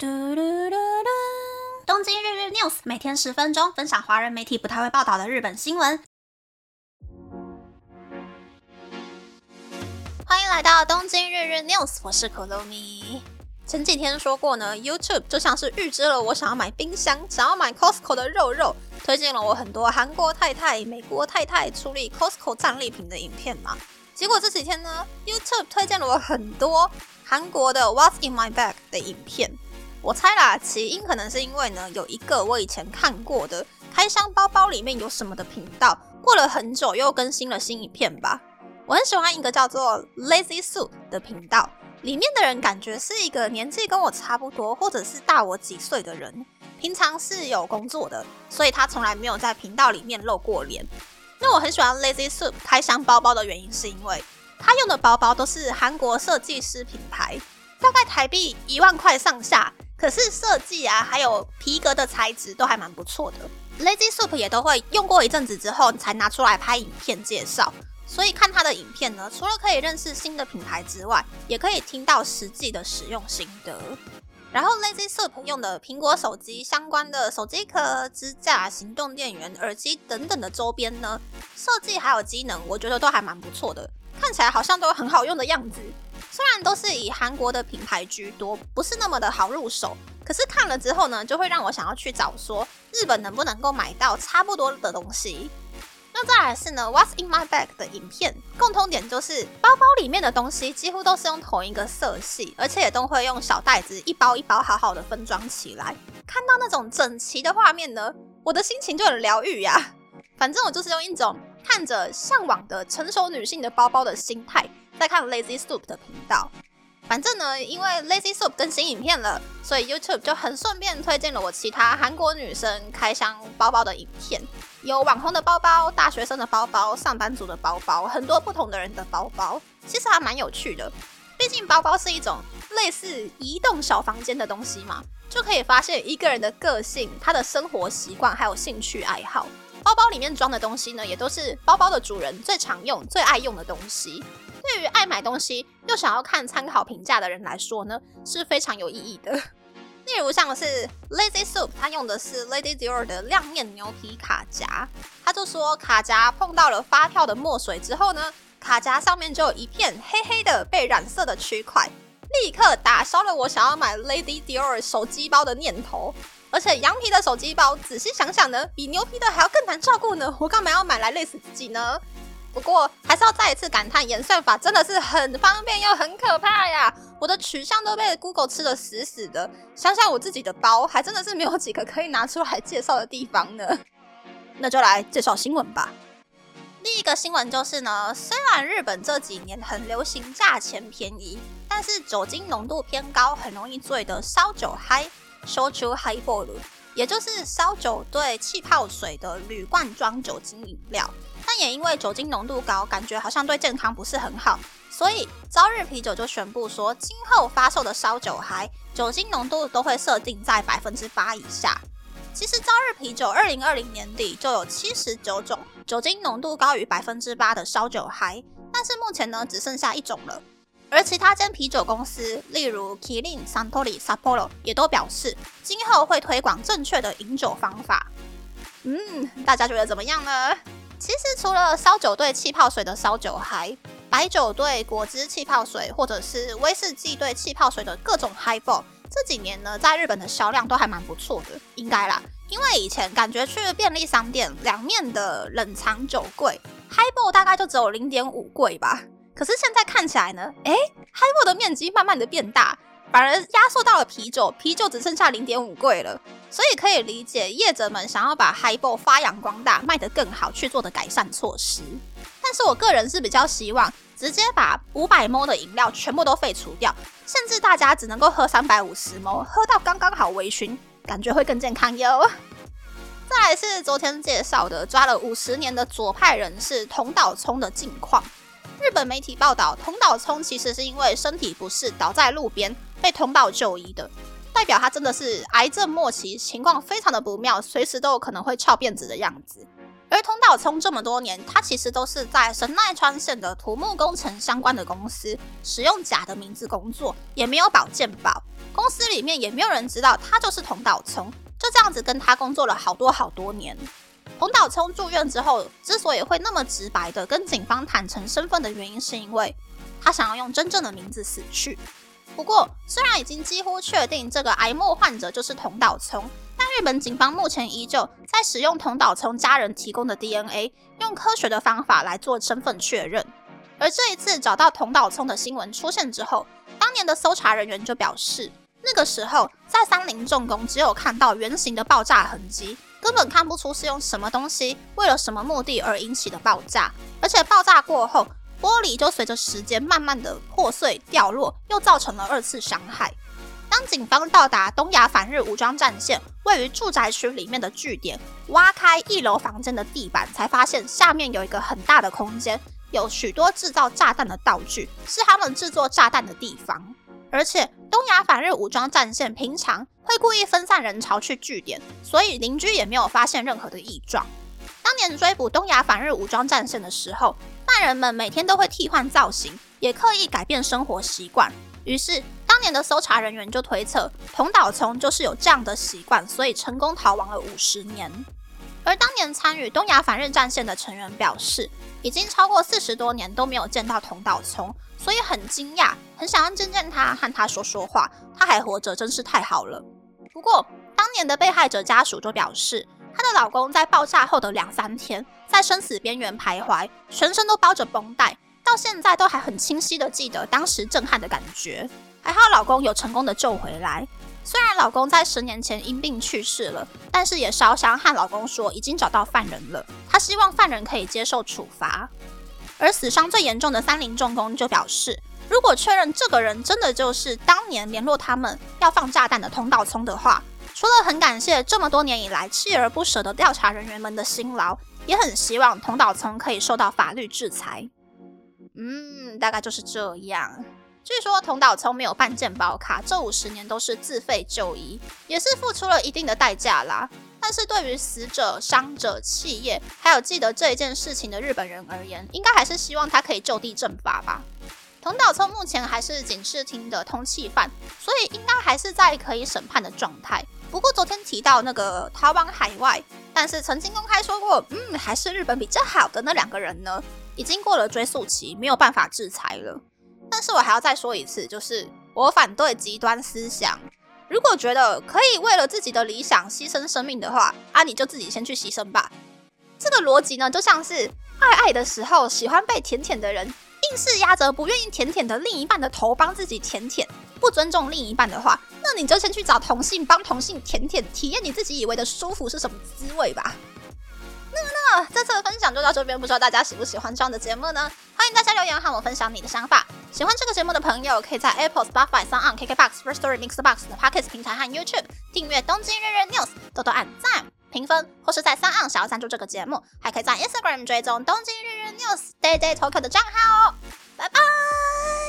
嘟嘟嘟嘟！东京日日 news 每天十分钟，分享华人媒体不太会报道的日本新闻。欢迎来到东京日日 news，我是可露米。前几天说过呢，YouTube 就像是预知了我想要买冰箱、想要买 Costco 的肉肉，推荐了我很多韩国太太、美国太太处理 Costco 战利品的影片嘛。结果这几天呢，YouTube 推荐了我很多韩国的 What's in my bag 的影片。我猜啦，起因可能是因为呢，有一个我以前看过的开箱包包里面有什么的频道，过了很久又更新了新影片吧。我很喜欢一个叫做 Lazy Soup 的频道，里面的人感觉是一个年纪跟我差不多，或者是大我几岁的人，平常是有工作的，所以他从来没有在频道里面露过脸。那我很喜欢 Lazy Soup 开箱包包的原因，是因为他用的包包都是韩国设计师品牌，大概台币一万块上下。可是设计啊，还有皮革的材质都还蛮不错的。Lazy Soup 也都会用过一阵子之后才拿出来拍影片介绍，所以看他的影片呢，除了可以认识新的品牌之外，也可以听到实际的使用心得。然后 Lazy Soup 用的苹果手机相关的手机壳、支架、行动电源、耳机等等的周边呢，设计还有机能，我觉得都还蛮不错的，看起来好像都很好用的样子。虽然都是以韩国的品牌居多，不是那么的好入手，可是看了之后呢，就会让我想要去找说日本能不能够买到差不多的东西。那再来是呢，What's in my bag 的影片，共通点就是包包里面的东西几乎都是用同一个色系，而且也都会用小袋子一包一包好好的分装起来。看到那种整齐的画面呢，我的心情就很疗愈呀。反正我就是用一种看着向往的成熟女性的包包的心态。在看 Lazy Soup 的频道，反正呢，因为 Lazy Soup 更新影片了，所以 YouTube 就很顺便推荐了我其他韩国女生开箱包包的影片，有网红的包包、大学生的包包、上班族的包包，很多不同的人的包包，其实还蛮有趣的。毕竟包包是一种类似移动小房间的东西嘛，就可以发现一个人的个性、他的生活习惯还有兴趣爱好。包包里面装的东西呢，也都是包包的主人最常用、最爱用的东西。对于爱买东西又想要看参考评价的人来说呢，是非常有意义的。例如像是 Lazy Soup，他用的是 Lady Dior 的亮面牛皮卡夹，他就说卡夹碰到了发票的墨水之后呢，卡夹上面就有一片黑黑的被染色的区块，立刻打消了我想要买 Lady Dior 手机包的念头。而且羊皮的手机包，仔细想想呢，比牛皮的还要更难照顾呢，我干嘛要买来累死自己呢？不过还是要再一次感叹，演算法真的是很方便又很可怕呀！我的取向都被 Google 吃的死死的。想想我自己的包，还真的是没有几个可以拿出来介绍的地方呢。那就来介绍新闻吧。第一个新闻就是呢，虽然日本这几年很流行价钱便宜，但是酒精浓度偏高，很容易醉的烧酒嗨，烧酒嗨波鲁，也就是烧酒兑气泡水的铝罐装酒精饮料。但也因为酒精浓度高，感觉好像对健康不是很好，所以朝日啤酒就宣布说，今后发售的烧酒还酒精浓度都会设定在百分之八以下。其实朝日啤酒二零二零年底就有七十九种酒精浓度高于百分之八的烧酒还，但是目前呢只剩下一种了。而其他间啤酒公司，例如 Kirin、San Tori、Sapporo 也都表示，今后会推广正确的饮酒方法。嗯，大家觉得怎么样呢？其实除了烧酒兑气泡水的烧酒嗨，白酒兑果汁气泡水，或者是威士忌兑气泡水的各种 highball，这几年呢，在日本的销量都还蛮不错的，应该啦。因为以前感觉去便利商店，两面的冷藏酒柜 highball 大概就只有零点五柜吧。可是现在看起来呢，诶 h i g h ball 的面积慢慢的变大。反而压缩到了啤酒，啤酒只剩下零点五柜了，所以可以理解业者们想要把 Highball 发扬光大，卖得更好去做的改善措施。但是我个人是比较希望直接把五百 ml 的饮料全部都废除掉，甚至大家只能够喝三百五十 ml，喝到刚刚好微醺，感觉会更健康哟。再来是昨天介绍的抓了五十年的左派人士同岛聪的近况。日本媒体报道，同岛聪其实是因为身体不适倒在路边。被通报就医的，代表他真的是癌症末期，情况非常的不妙，随时都有可能会翘辫子的样子。而通岛聪这么多年，他其实都是在神奈川县的土木工程相关的公司，使用假的名字工作，也没有保健保，公司里面也没有人知道他就是通岛聪，就这样子跟他工作了好多好多年。童岛聪住院之后，之所以会那么直白的跟警方坦诚身份的原因，是因为他想要用真正的名字死去。不过，虽然已经几乎确定这个癌末患者就是同岛聪，但日本警方目前依旧在使用同岛聪家人提供的 DNA，用科学的方法来做身份确认。而这一次找到同岛聪的新闻出现之后，当年的搜查人员就表示，那个时候在三菱重工只有看到圆形的爆炸痕迹，根本看不出是用什么东西为了什么目的而引起的爆炸，而且爆炸过后。玻璃就随着时间慢慢的破碎掉落，又造成了二次伤害。当警方到达东亚反日武装战线位于住宅区里面的据点，挖开一楼房间的地板，才发现下面有一个很大的空间，有许多制造炸弹的道具，是他们制作炸弹的地方。而且东亚反日武装战线平常会故意分散人潮去据点，所以邻居也没有发现任何的异状。当年追捕东亚反日武装战线的时候。犯人们每天都会替换造型，也刻意改变生活习惯。于是，当年的搜查人员就推测，同岛聪就是有这样的习惯，所以成功逃亡了五十年。而当年参与东亚反日战线的成员表示，已经超过四十多年都没有见到同岛聪，所以很惊讶，很想要见见他，和他说说话。他还活着，真是太好了。不过，当年的被害者家属就表示。她的老公在爆炸后的两三天，在生死边缘徘徊，全身都包着绷带，到现在都还很清晰的记得当时震撼的感觉。还好老公有成功的救回来，虽然老公在十年前因病去世了，但是也烧香和老公说已经找到犯人了，她希望犯人可以接受处罚。而死伤最严重的三菱重工就表示，如果确认这个人真的就是当年联络他们要放炸弹的通道聪的话。除了很感谢这么多年以来锲而不舍的调查人员们的辛劳，也很希望同岛聪可以受到法律制裁。嗯，大概就是这样。据说同岛聪没有办健保卡，这五十年都是自费就医，也是付出了一定的代价啦。但是对于死者、伤者、企业，还有记得这一件事情的日本人而言，应该还是希望他可以就地正法吧。同岛聪目前还是警视厅的通缉犯，所以应该还是在可以审判的状态。不过昨天提到那个逃亡海外，但是曾经公开说过，嗯，还是日本比较好的那两个人呢，已经过了追诉期，没有办法制裁了。但是我还要再说一次，就是我反对极端思想。如果觉得可以为了自己的理想牺牲生命的话，啊，你就自己先去牺牲吧。这个逻辑呢，就像是爱爱的时候喜欢被舔舔的人。硬是压着不愿意舔舔的另一半的头帮自己舔舔，不尊重另一半的话，那你就先去找同性帮同性舔舔，体验你自己以为的舒服是什么滋味吧。那那这次的分享就到这边，不知道大家喜不喜欢这样的节目呢？欢迎大家留言和我分享你的想法。喜欢这个节目的朋友，可以在 Apple、Spotify、s o n KKBox、First Story、Mixbox 的 Podcast 平台和 YouTube 订阅《东京日日 News》，多多按赞。评分，或是在三岸想要赞助这个节目，还可以在 Instagram 追踪东京日日 News Day Day Talk 的账号哦。拜拜。